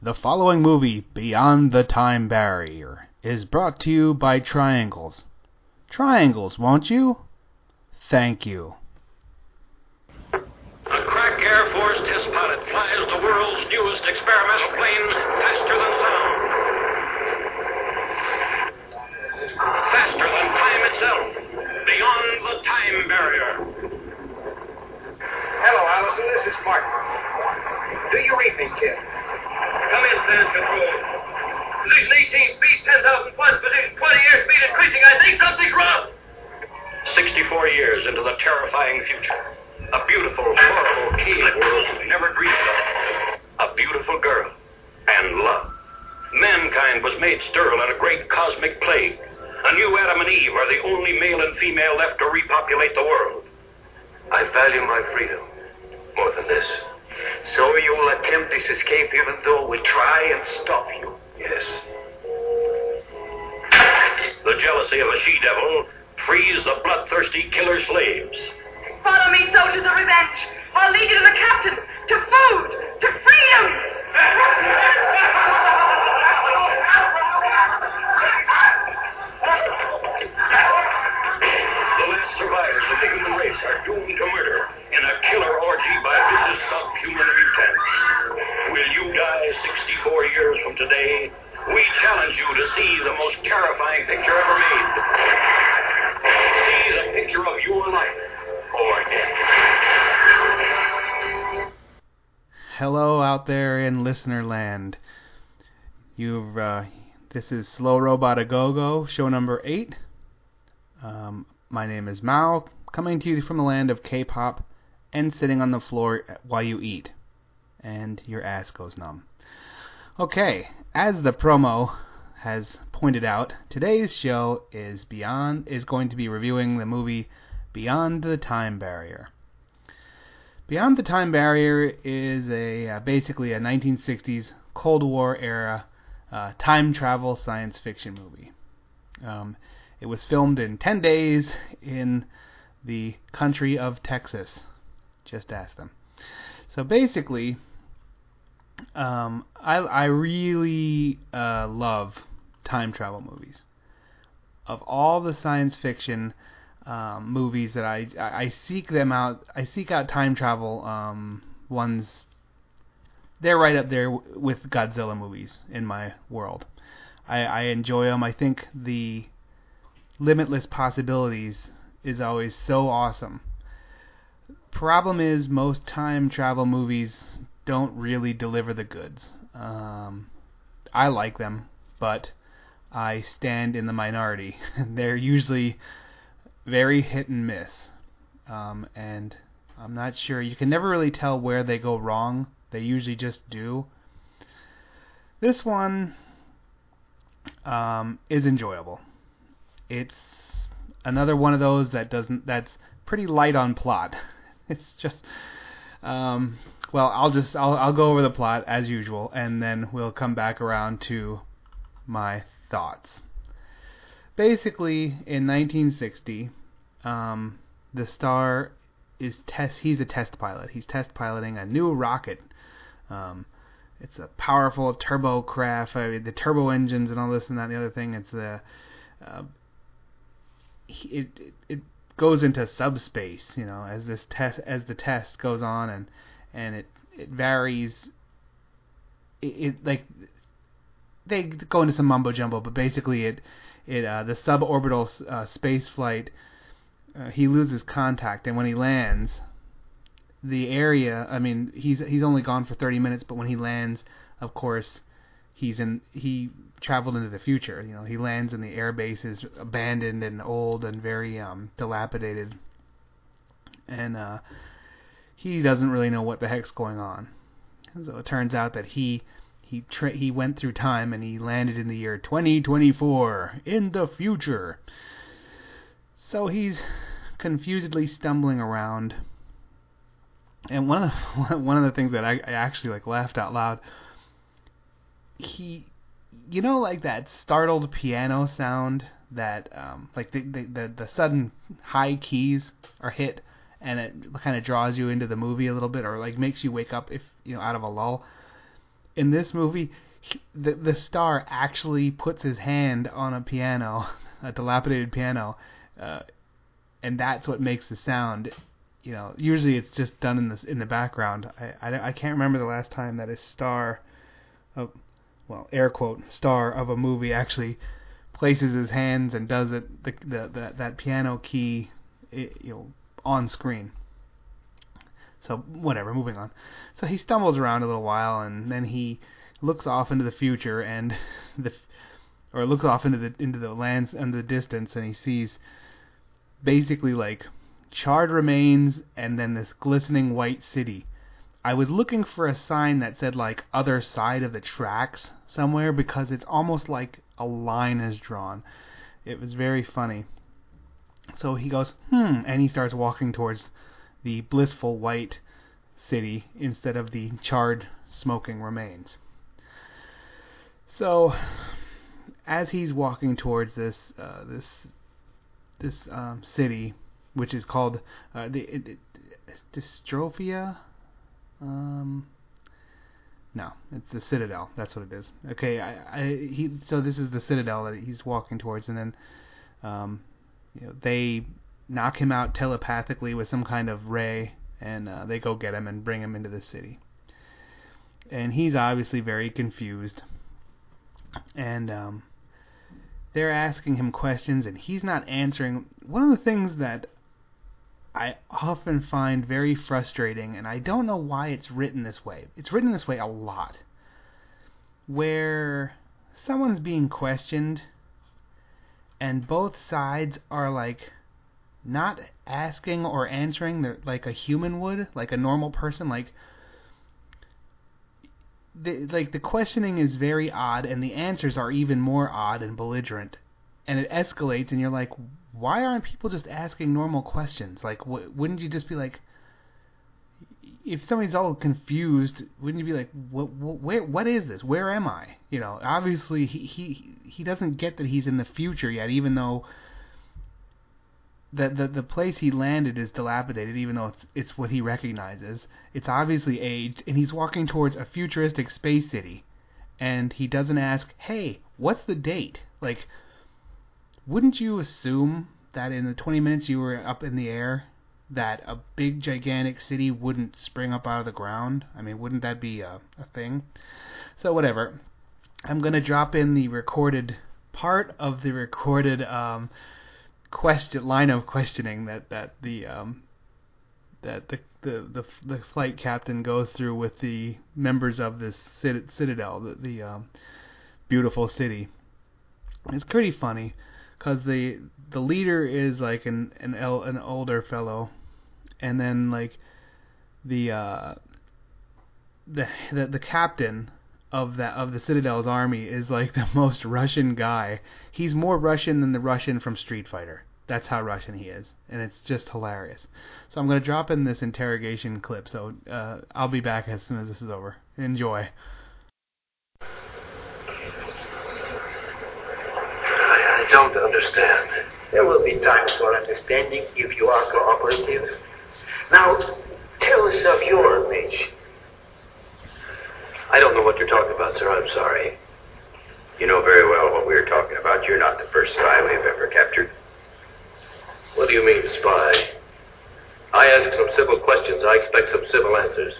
The following movie, Beyond the Time Barrier, is brought to you by Triangles. Triangles, won't you? Thank you. A crack Air Force test pilot flies the world's newest experimental plane faster than sound. Faster than time itself. Beyond the time barrier. Hello, Allison. This is Martin. Do you read me, kid? Come in, Sand Control. Position 18, speed 10,000 plus, position 20 airspeed increasing. I think something's wrong. 64 years into the terrifying future. A beautiful, horrible cave world you've never dreamed of. A beautiful girl. And love. Mankind was made sterile in a great cosmic plague. A new Adam and Eve are the only male and female left to repopulate the world. I value my freedom more than this. So you'll attempt this escape even though we try and stop you. Yes. The jealousy of a she-devil frees the bloodthirsty killer slaves. Follow me, soldiers of revenge. I'll lead you to the captain, to food, to freedom. The last survivors of the human race are doomed to murder in a killer orgy by vicious subhuman mutants. Will you die 64 years from today? We challenge you to see the most terrifying picture ever made. See the picture of your life or death. Hello out there in listener land. You've uh, this is Slow Robot A Go Go, show number eight. Um, my name is Mao, coming to you from the land of K-pop, and sitting on the floor while you eat, and your ass goes numb. Okay, as the promo has pointed out, today's show is beyond is going to be reviewing the movie Beyond the Time Barrier. Beyond the Time Barrier is a uh, basically a 1960s Cold War era uh, time travel science fiction movie. Um, it was filmed in 10 days in the country of Texas. Just ask them. So basically, um, I, I really uh, love time travel movies. Of all the science fiction um, movies that I, I seek them out, I seek out time travel um, ones. They're right up there with Godzilla movies in my world. I, I enjoy them. I think the limitless possibilities is always so awesome. Problem is, most time travel movies don't really deliver the goods. Um, I like them, but I stand in the minority. They're usually very hit and miss. Um, and I'm not sure. You can never really tell where they go wrong. They usually just do. This one um, is enjoyable. It's another one of those that doesn't. That's pretty light on plot. It's just. Um, well, I'll just I'll I'll go over the plot as usual, and then we'll come back around to my thoughts. Basically, in 1960, um, the star is test. He's a test pilot. He's test piloting a new rocket. Um, it's a powerful turbo craft. I mean, the turbo engines and all this and that and the other thing. It's the uh, it, it it goes into subspace. You know, as this test as the test goes on and and it it varies. It, it like they go into some mumbo jumbo, but basically it it uh, the suborbital uh, space flight. Uh, he loses contact, and when he lands, the area. I mean, he's he's only gone for 30 minutes, but when he lands, of course, he's in he traveled into the future. You know, he lands in the air base is abandoned and old and very um, dilapidated, and uh, he doesn't really know what the heck's going on. So it turns out that he he tra- he went through time and he landed in the year 2024 in the future. So he's confusedly stumbling around. And one of the, one of the things that I, I actually like laughed out loud. He, you know, like that startled piano sound that um, like the, the the the sudden high keys are hit and it kind of draws you into the movie a little bit or like makes you wake up if you know out of a lull in this movie, he, the the star actually puts his hand on a piano, a dilapidated piano, uh, and that's what makes the sound. You know, usually it's just done in the in the background. I, I, I can't remember the last time that a star, of, well, air quote star of a movie actually places his hands and does it the, the, the that piano key, you know, on screen. So whatever, moving on. So he stumbles around a little while, and then he looks off into the future, and the or looks off into the into the lands into the distance, and he sees basically like charred remains and then this glistening white city. I was looking for a sign that said like other side of the tracks somewhere because it's almost like a line is drawn. It was very funny. So he goes, hmm, and he starts walking towards the blissful white city instead of the charred, smoking remains. So, as he's walking towards this uh, this this um, city, which is called uh, the it, it, Dystrophia. Um, no, it's the Citadel. That's what it is. Okay, I, I he so this is the Citadel that he's walking towards, and then um, you know they knock him out telepathically with some kind of ray, and uh, they go get him and bring him into the city. And he's obviously very confused, and um, they're asking him questions, and he's not answering. One of the things that I often find very frustrating, and I don't know why it's written this way. It's written this way a lot, where someone's being questioned, and both sides are like not asking or answering like a human would, like a normal person, like the like the questioning is very odd and the answers are even more odd and belligerent. And it escalates and you're like why aren't people just asking normal questions? Like wh- wouldn't you just be like if somebody's all confused wouldn't you be like what, what where what is this where am i you know obviously he he he doesn't get that he's in the future yet even though the, the the place he landed is dilapidated, even though it's it's what he recognizes. It's obviously aged, and he's walking towards a futuristic space city, and he doesn't ask, "Hey, what's the date?" Like, wouldn't you assume that in the 20 minutes you were up in the air, that a big gigantic city wouldn't spring up out of the ground? I mean, wouldn't that be a, a thing? So whatever. I'm gonna drop in the recorded part of the recorded um, question line of questioning that that the um, that the, the the the flight captain goes through with the members of this citadel, the, the um, beautiful city. It's pretty funny because the the leader is like an an el, an older fellow, and then like the uh, the the the captain of that of the Citadel's army is like the most Russian guy. He's more Russian than the Russian from Street Fighter. That's how Russian he is, and it's just hilarious. So I'm going to drop in this interrogation clip. So uh, I'll be back as soon as this is over. Enjoy. I, I don't understand. There will be time for understanding if you are cooperative. Now, tell us of your image. I don't know what you're talking about, sir. I'm sorry. You know very well what we're talking about. You're not the first spy we've ever captured. What do you mean, spy? I ask some civil questions. I expect some civil answers.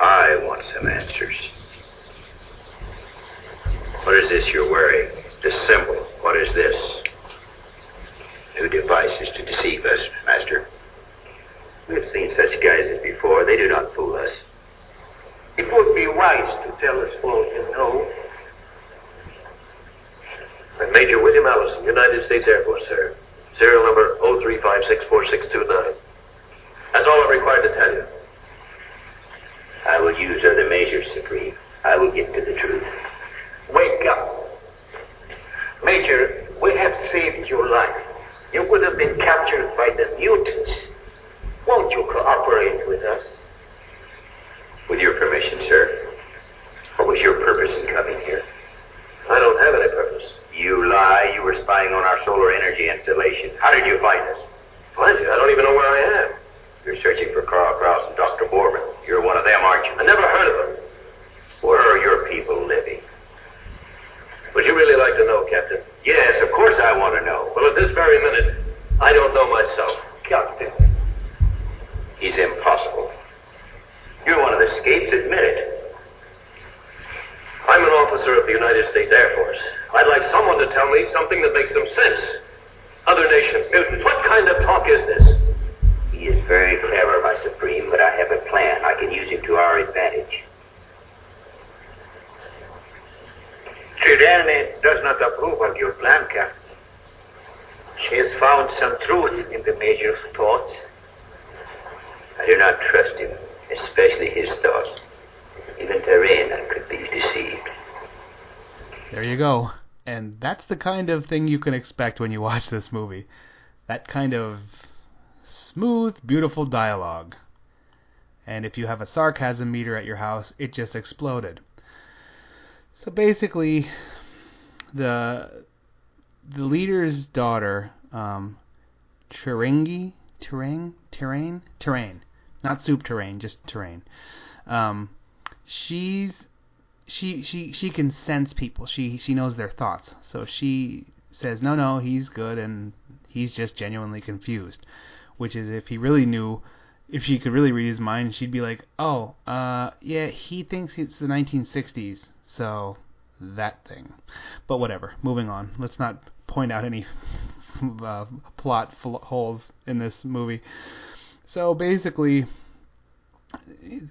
I want some answers. What is this you're wearing? This symbol. What is this? New devices to deceive us, Master. We have seen such guises before. They do not fool us. It would be wise to tell us all you know. I'm Major William Allison, United States Air Force, sir. Serial number 035646229. That's all I'm required to tell you. I will use other measures, Supreme. I will get to the truth. Wake up. Major, we have saved your life. You would have been captured by the mutants. Won't you cooperate with us? With your permission, sir. What was your purpose in coming here? I don't have any purpose. You lie. You were spying on our solar energy installation. How did you find us? Find you? I don't even know where I am. You're searching for Karl Kruse and Dr. Bourman. You're one of them, aren't you? I never heard of them. Where are your people living? Would you really like to know, Captain? Yes, of course I want to know. Well, at this very minute, I don't know myself. Captain. He's impossible. You're one of the scapes, admit it. I'm an officer of the United States Air Force. I'd like someone to tell me something that makes some sense. Other nations, mutants, what kind of talk is this? He is very clever, my Supreme, but I have a plan. I can use him to our advantage. Trirene does not approve of your plan, Captain. She has found some truth in the Major's thoughts. I do not trust him, especially his thoughts. Even Trirene could be deceived. There you go. And that's the kind of thing you can expect when you watch this movie. That kind of smooth, beautiful dialogue. And if you have a sarcasm meter at your house, it just exploded. So basically, the the leader's daughter, um, Terengi, Terrain, Terrain, Terrain, not soup terrain, just terrain. Um, she's she she she can sense people. She she knows their thoughts. So she says, "No, no, he's good and he's just genuinely confused." Which is if he really knew if she could really read his mind, she'd be like, "Oh, uh yeah, he thinks it's the 1960s." So that thing. But whatever. Moving on. Let's not point out any uh, plot holes in this movie. So basically,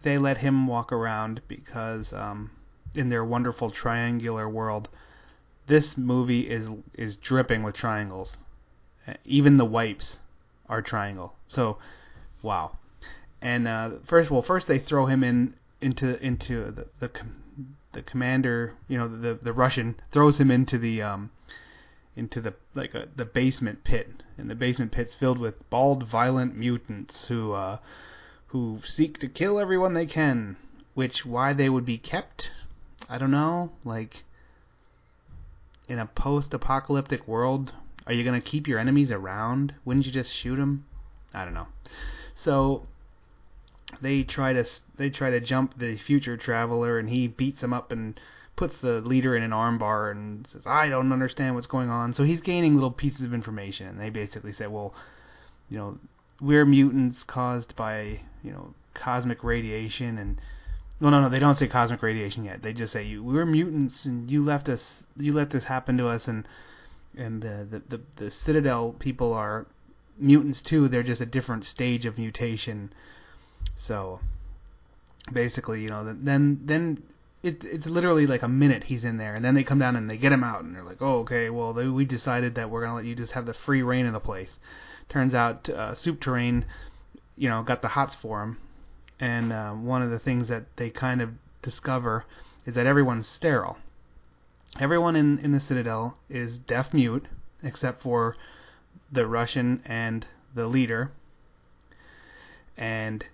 they let him walk around because um, in their wonderful triangular world, this movie is is dripping with triangles. Even the wipes are triangle. So, wow. And uh, first, well, first they throw him in into into the the, the commander, you know, the the Russian throws him into the um into the like a, the basement pit, and the basement pit's filled with bald, violent mutants who uh who seek to kill everyone they can. Which why they would be kept, I don't know. Like in a post-apocalyptic world, are you gonna keep your enemies around? Wouldn't you just shoot them? I don't know. So they try to they try to jump the future traveler, and he beats him up and puts the leader in an armbar and says, "I don't understand what's going on." So he's gaining little pieces of information, and they basically say, "Well, you know, we're mutants caused by you know cosmic radiation and." No, no, no. They don't say cosmic radiation yet. They just say you we're mutants and you left us. You let this happen to us, and and the the the, the Citadel people are mutants too. They're just a different stage of mutation. So basically, you know, then then it it's literally like a minute he's in there, and then they come down and they get him out, and they're like, oh okay, well they, we decided that we're gonna let you just have the free reign of the place. Turns out uh, Soup Terrain, you know, got the hots for him, and uh, one of the things that they kind of discover is that everyone's sterile. Everyone in in the Citadel is deaf mute except for the Russian and the leader, and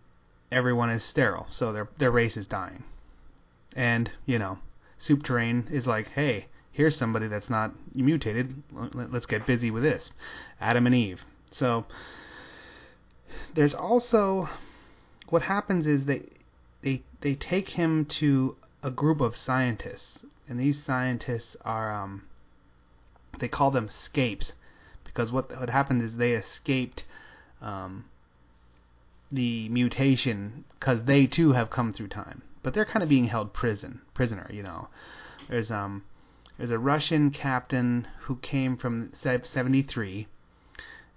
everyone is sterile, so their their race is dying. And you know, Soup Terrain is like, hey, here's somebody that's not mutated. Let's get busy with this. Adam and Eve. So there's also what happens is they they they take him to a group of scientists, and these scientists are um they call them scapes because what what happened is they escaped um the mutation because they too have come through time, but they're kind of being held prison prisoner. You know, there's um there's a Russian captain who came from 73,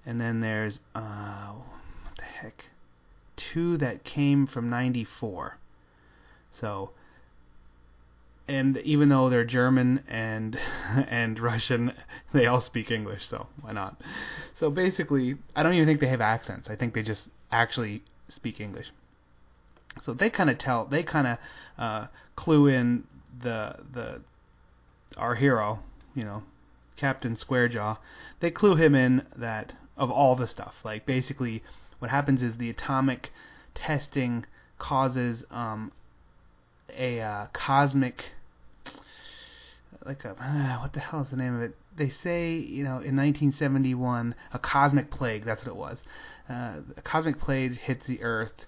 and then there's uh what the heck two that came from 94. So and even though they're German and and Russian, they all speak English, so why not? So basically, I don't even think they have accents. I think they just actually speak English. So they kind of tell, they kind of uh, clue in the the our hero, you know, Captain Squarejaw. They clue him in that of all the stuff. Like basically, what happens is the atomic testing causes um, a uh, cosmic like a uh, what the hell is the name of it? They say you know in 1971 a cosmic plague. That's what it was. Uh, a cosmic plague hits the Earth,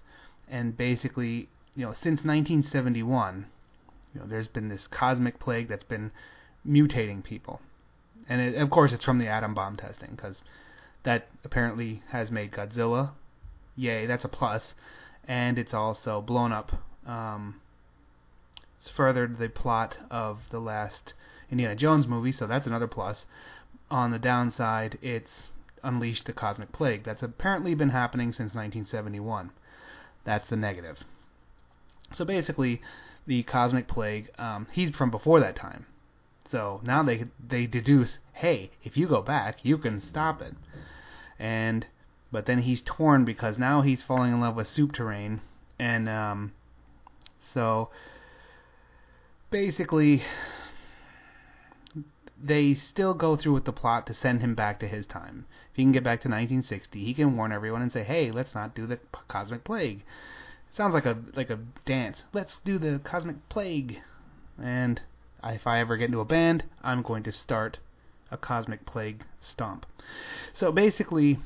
and basically you know since 1971, you know there's been this cosmic plague that's been mutating people, and it, of course it's from the atom bomb testing because that apparently has made Godzilla. Yay, that's a plus, and it's also blown up. Um, furthered the plot of the last Indiana Jones movie, so that's another plus. On the downside, it's unleashed the cosmic plague. That's apparently been happening since 1971. That's the negative. So basically, the cosmic plague, um, he's from before that time. So now they they deduce, hey, if you go back, you can stop it. And but then he's torn because now he's falling in love with Soup Terrain, and um, so basically they still go through with the plot to send him back to his time. If he can get back to 1960, he can warn everyone and say, "Hey, let's not do the cosmic plague." Sounds like a like a dance. Let's do the cosmic plague. And if I ever get into a band, I'm going to start a cosmic plague stomp. So basically,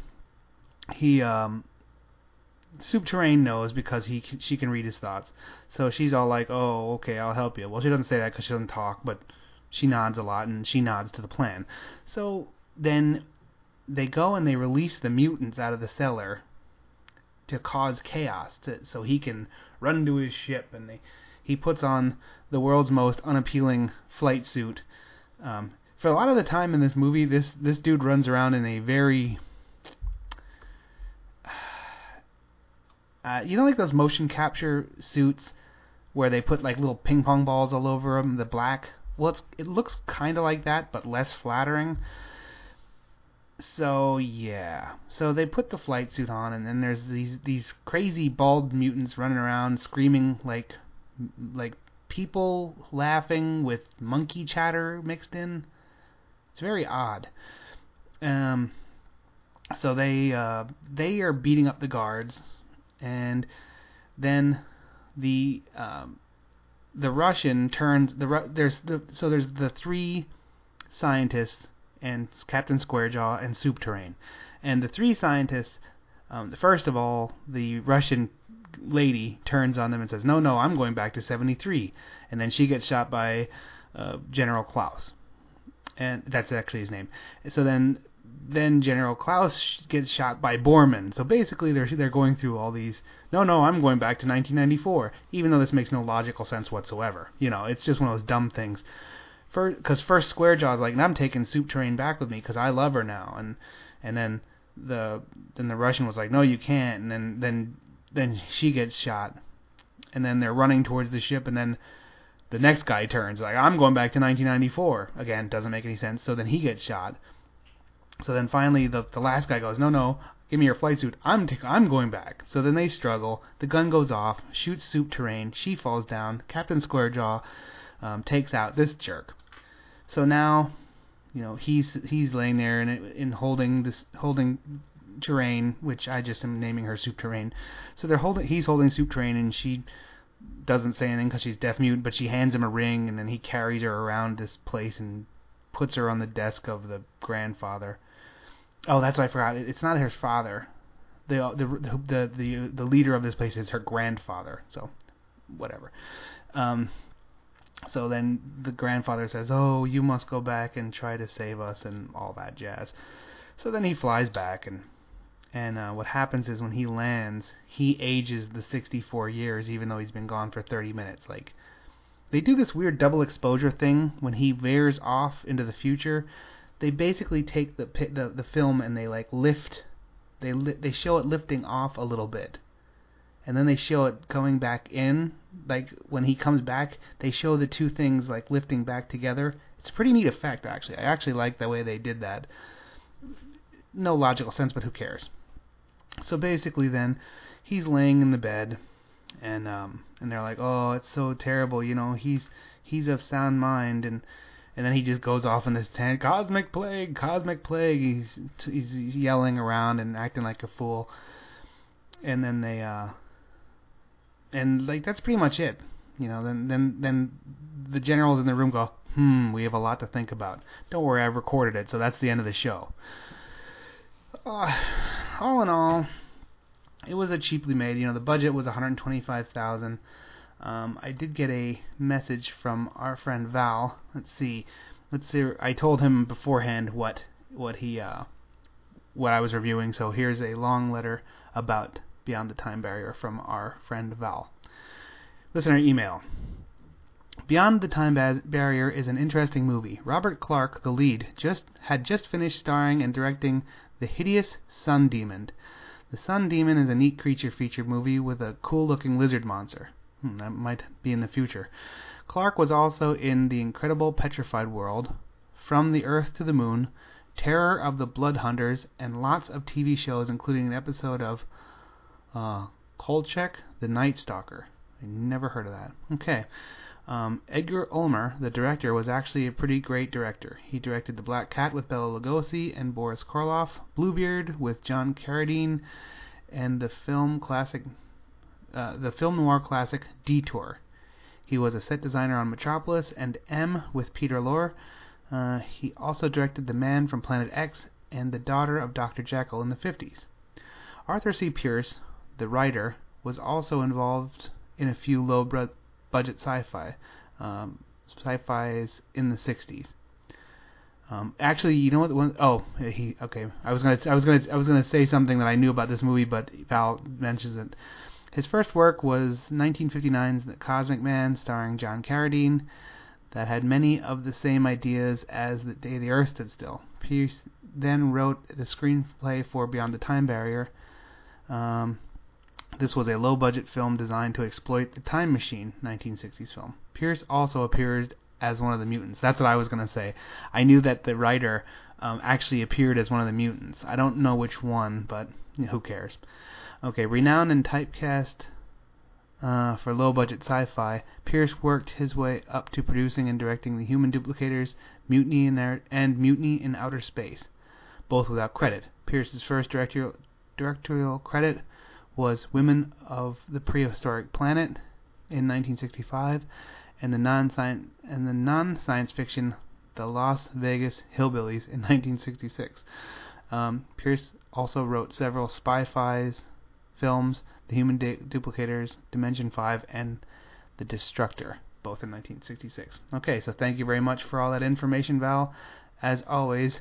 he um, Soup Terrain knows because he she can read his thoughts. So she's all like, "Oh, okay, I'll help you." Well, she doesn't say that because she doesn't talk, but she nods a lot and she nods to the plan. So then they go and they release the mutants out of the cellar to cause chaos, to, so he can run to his ship and they, he puts on the world's most unappealing flight suit. Um, for a lot of the time in this movie, this this dude runs around in a very uh, you know like those motion capture suits where they put like little ping pong balls all over them, the black. Well, it looks kind of like that, but less flattering. So yeah, so they put the flight suit on, and then there's these these crazy bald mutants running around screaming like like people laughing with monkey chatter mixed in. It's very odd. Um, so they uh, they are beating up the guards, and then the um, the Russian turns the there's the so there's the three scientists and Captain Squarejaw and Soup Terrain, and the three scientists. Um, first of all, the Russian lady turns on them and says, "No, no, I'm going back to 73," and then she gets shot by uh, General Klaus, and that's actually his name. So then then General Klaus gets shot by Bourman. So basically, they're they're going through all these. No, no, I'm going back to 1994, even though this makes no logical sense whatsoever. You know, it's just one of those dumb things. Because first Squarejaw's like, and I'm taking Soup Terrain back with me because I love her now, and and then the then the Russian was like, no, you can't, and then then then she gets shot, and then they're running towards the ship, and then the next guy turns like, I'm going back to 1994. Again, doesn't make any sense. So then he gets shot so then finally, the the last guy goes, "No, no, give me your flight suit. I'm t- I'm going back." So then they struggle. The gun goes off, shoots Soup Terrain. She falls down. Captain Squarejaw um, takes out this jerk. So now, you know, he's he's laying there and in holding this holding Terrain, which I just am naming her Soup Terrain. So they're holding he's holding Soup Terrain and she doesn't say anything because she's deaf mute, but she hands him a ring and then he carries her around this place and puts her on the desk of the grandfather. Oh, that's what I forgot. It's not her father. The the the the the leader of this place is her grandfather. So, whatever. Um, so then the grandfather says, "Oh, you must go back and try to save us and all that jazz." So then he flies back and and uh, what happens is when he lands, he ages the 64 years even though he's been gone for 30 minutes. Like they do this weird double exposure thing when he veers off into the future they basically take the the the film and they like lift they li- they show it lifting off a little bit. And then they show it coming back in like when he comes back they show the two things like lifting back together. It's a pretty neat effect actually. I actually like the way they did that. No logical sense but who cares? So basically then he's laying in the bed and um, and they're like, oh, it's so terrible, you know, he's he's of sound mind, and and then he just goes off in this tent, cosmic plague, cosmic plague. He's he's yelling around and acting like a fool, and then they uh, and like that's pretty much it. You know, then then then the generals in the room go, hmm, we have a lot to think about. Don't worry, I've recorded it, so that's the end of the show. Uh, all in all, it was a cheaply made. You know, the budget was 125,000. Um, I did get a message from our friend Val. Let's see, let's see. I told him beforehand what what he uh, what I was reviewing. So here's a long letter about Beyond the Time Barrier from our friend Val. Listener email. Beyond the Time ba- Barrier is an interesting movie. Robert Clarke, the lead, just had just finished starring and directing The Hideous Sun Demon. The Sun Demon is a neat creature feature movie with a cool-looking lizard monster. Hmm, that might be in the future. Clarke was also in The Incredible Petrified World, From the Earth to the Moon, Terror of the Blood Hunters, and lots of TV shows, including an episode of uh, Kolchak, the Night Stalker. I never heard of that. Okay. Um, Edgar Ulmer, the director, was actually a pretty great director. He directed The Black Cat with Bela Lugosi and Boris Karloff, Bluebeard with John Carradine, and the film classic, uh, the film noir classic Detour. He was a set designer on Metropolis and M with Peter Lorre. Uh, he also directed The Man from Planet X and The Daughter of Dr. Jekyll in the 50s. Arthur C. Pierce, the writer, was also involved in a few low budget sci-fi, um, sci-fi's in the 60s. Um, actually, you know what? One, oh, he okay. I was gonna, I was gonna, I was gonna say something that I knew about this movie, but Val mentions it. His first work was 1959's The Cosmic Man, starring John Carradine, that had many of the same ideas as The Day the Earth Stood Still. Pierce then wrote the screenplay for Beyond the Time Barrier. Um, this was a low-budget film designed to exploit the Time Machine 1960s film. Pierce also appeared as one of the mutants. That's what I was going to say. I knew that the writer um, actually appeared as one of the mutants. I don't know which one, but who cares? Okay, renowned and typecast uh, for low-budget sci-fi, Pierce worked his way up to producing and directing The Human Duplicators, Mutiny in and Mutiny in Outer Space, both without credit. Pierce's first directorial, directorial credit was Women of the Prehistoric Planet in 1965, and the non-science and the non-science fiction The Las Vegas Hillbillies in 1966. Um, Pierce also wrote several spy-fi's films, The Human du- Duplicators, Dimension 5, and The Destructor, both in 1966. Okay, so thank you very much for all that information, Val. As always,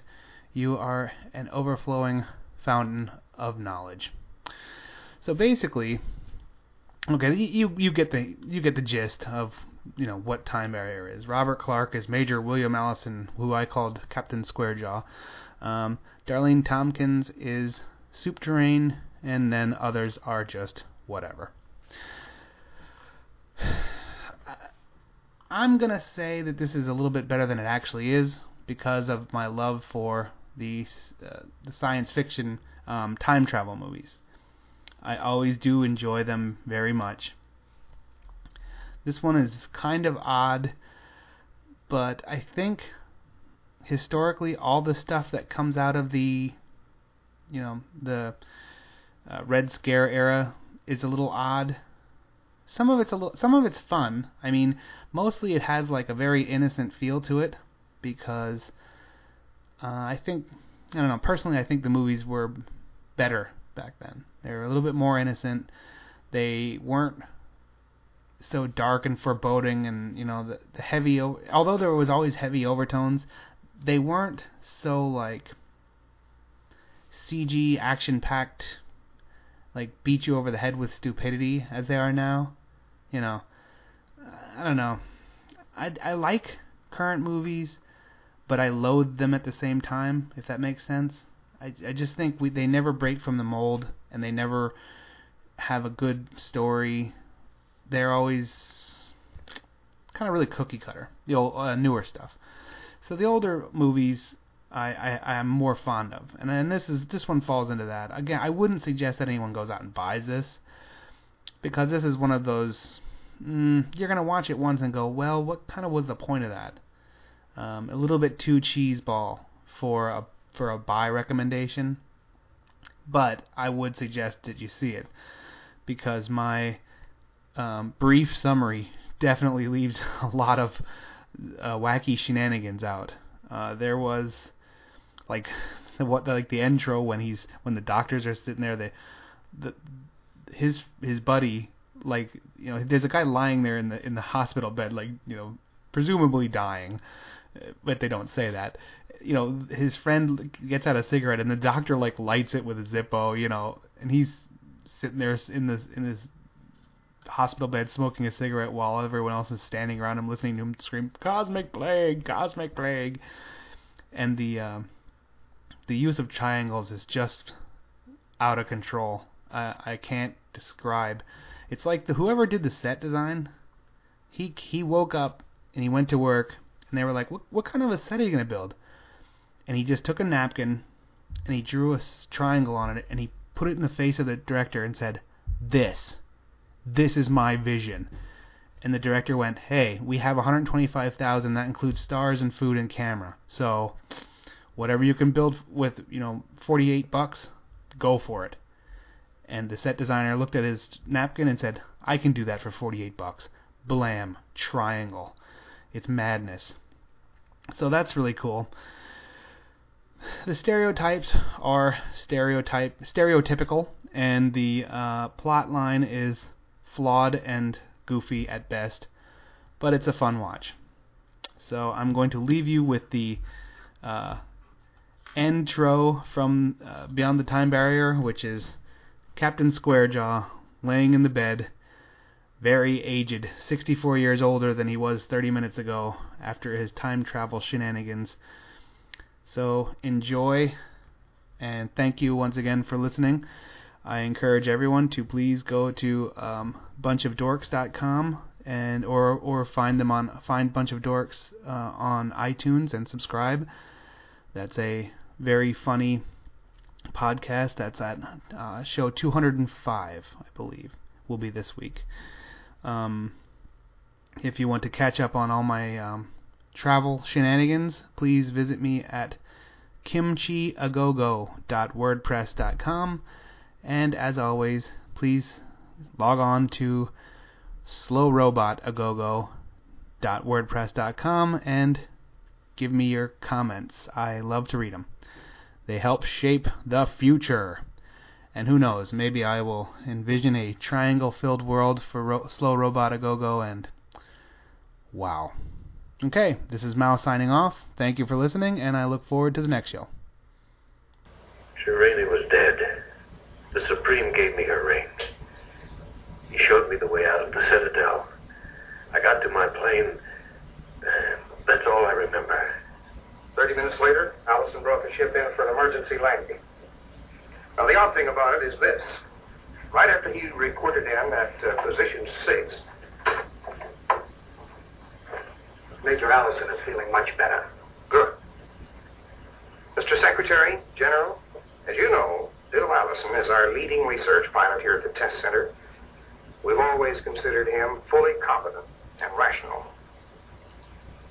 you are an overflowing fountain of knowledge. So basically, okay, you you get the you get the gist of you know what time barrier is. Robert Clarke is Major William Allison, who I called Captain Squarejaw. Um, Darlene Tompkins is Soup Terrain, and then others are just whatever. I'm gonna say that this is a little bit better than it actually is because of my love for the uh, the science fiction um, time travel movies. I always do enjoy them very much. This one is kind of odd, but I think historically all the stuff that comes out of the you know the uh, Red Scare era is a little odd. Some of it's a little, some of it's fun. I mean, mostly it has like a very innocent feel to it because uh, I think I don't know. Personally, I think the movies were better back then. They were a little bit more innocent. They weren't so dark and foreboding, and you know the, the heavy. Although there was always heavy overtones, they weren't so like CG action-packed, like beat you over the head with stupidity as they are now. You know, I don't know. I I like current movies, but I loathe them at the same time. If that makes sense. I, I just think we they never break from the mold and they never have a good story. They're always kind of really cookie cutter, the old uh, newer stuff. So the older movies I, I I'm more fond of, and this is this one falls into that. Again, I wouldn't suggest that anyone goes out and buys this. because this is one of those mm, you're gonna watch it once and go, well, what kind of was the point of that? Um, a little bit too cheeseball for a for a buy recommendation, but I would suggest that you see it because my um, brief summary definitely leaves a lot of uh, wacky shenanigans out. Uh, there was like what like the intro when he's when the doctors are sitting there, they the his his buddy like you know there's a guy lying there in the in the hospital bed like you know presumably dying but they don't say that you know his friend gets out a cigarette and the doctor like lights it with a zippo you know and he's sitting there in this in his hospital bed smoking a cigarette while everyone else is standing around him listening to him scream cosmic plague cosmic plague and the uh, the use of triangles is just out of control uh, I can't describe. It's like the whoever did the set design, he he woke up and he went to work and they were like, "What what kind of a set are you gonna build?" And he just took a napkin and he drew a triangle on it and he put it in the face of the director and said, "This, this is my vision." And the director went, "Hey, we have 125,000. That includes stars and food and camera. So, whatever you can build with, you know, 48 bucks, go for it." and the set designer looked at his napkin and said, "I can do that for 48 bucks." Blam, triangle. It's madness. So that's really cool. The stereotypes are stereotype stereotypical, and the uh, plot line is flawed and goofy at best, but it's a fun watch. So I'm going to leave you with the uh, intro from uh, Beyond the Time Barrier, which is Captain Squarejaw, laying in the bed, very aged, 64 years older than he was 30 minutes ago after his time travel shenanigans. So enjoy, and thank you once again for listening. I encourage everyone to please go to um, bunchofdorks.com and or or find them on find Bunch of Dorks uh, on iTunes and subscribe. That's a very funny podcast. That's at uh, show 205, I believe, will be this week. Um, if you want to catch up on all my um, travel shenanigans, please visit me at kimchiagogo.wordpress.com. And as always, please log on to slowrobotagogo.wordpress.com and give me your comments. I love to read them. They help shape the future. And who knows, maybe I will envision a triangle filled world for ro- Slow Robot A Go Go and. Wow. Okay, this is Mal signing off. Thank you for listening, and I look forward to the next show. She really was dead. The Supreme gave me her ring. He showed me the way out of the Citadel. I got to my plane. That's all I remember. Thirty minutes later, Allison brought the ship in for an emergency landing. Now, the odd thing about it is this. Right after he reported in at uh, position six, Major Allison is feeling much better. Good. Mr. Secretary, General, as you know, Bill Allison is our leading research pilot here at the test center. We've always considered him fully competent and rational.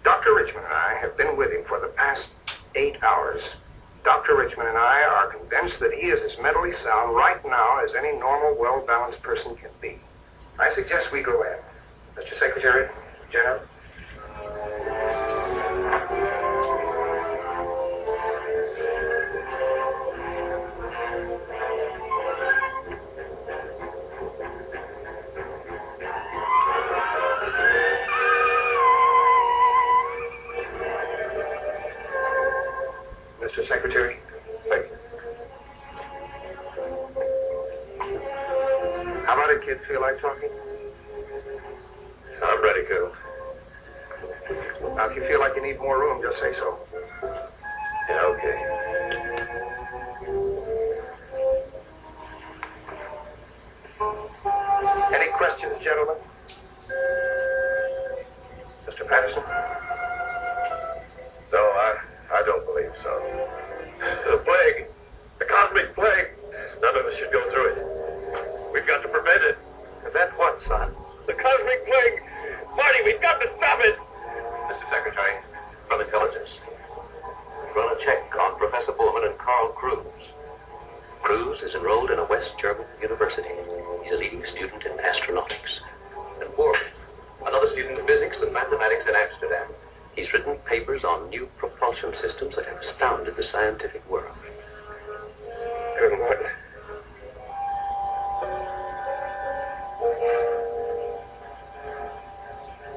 Dr. Richmond and I have been with him for the past eight hours. Dr. Richmond and I are convinced that he is as mentally sound right now as any normal, well balanced person can be. I suggest we go in. Mr. Secretary, General. Mr. Secretary. Thank you. How about it, kids? Feel like talking? I'm ready, Colonel. Now, if you feel like you need more room, just say so. And mathematics in Amsterdam. He's written papers on new propulsion systems that have astounded the scientific world. Colonel Morton.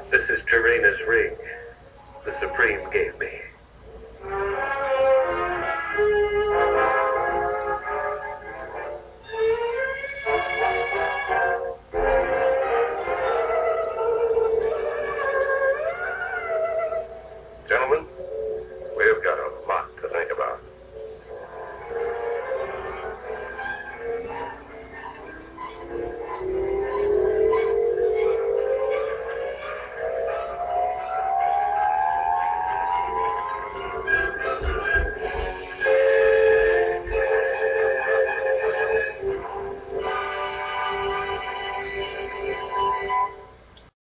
This is Trirene's ring. The Supreme gave me.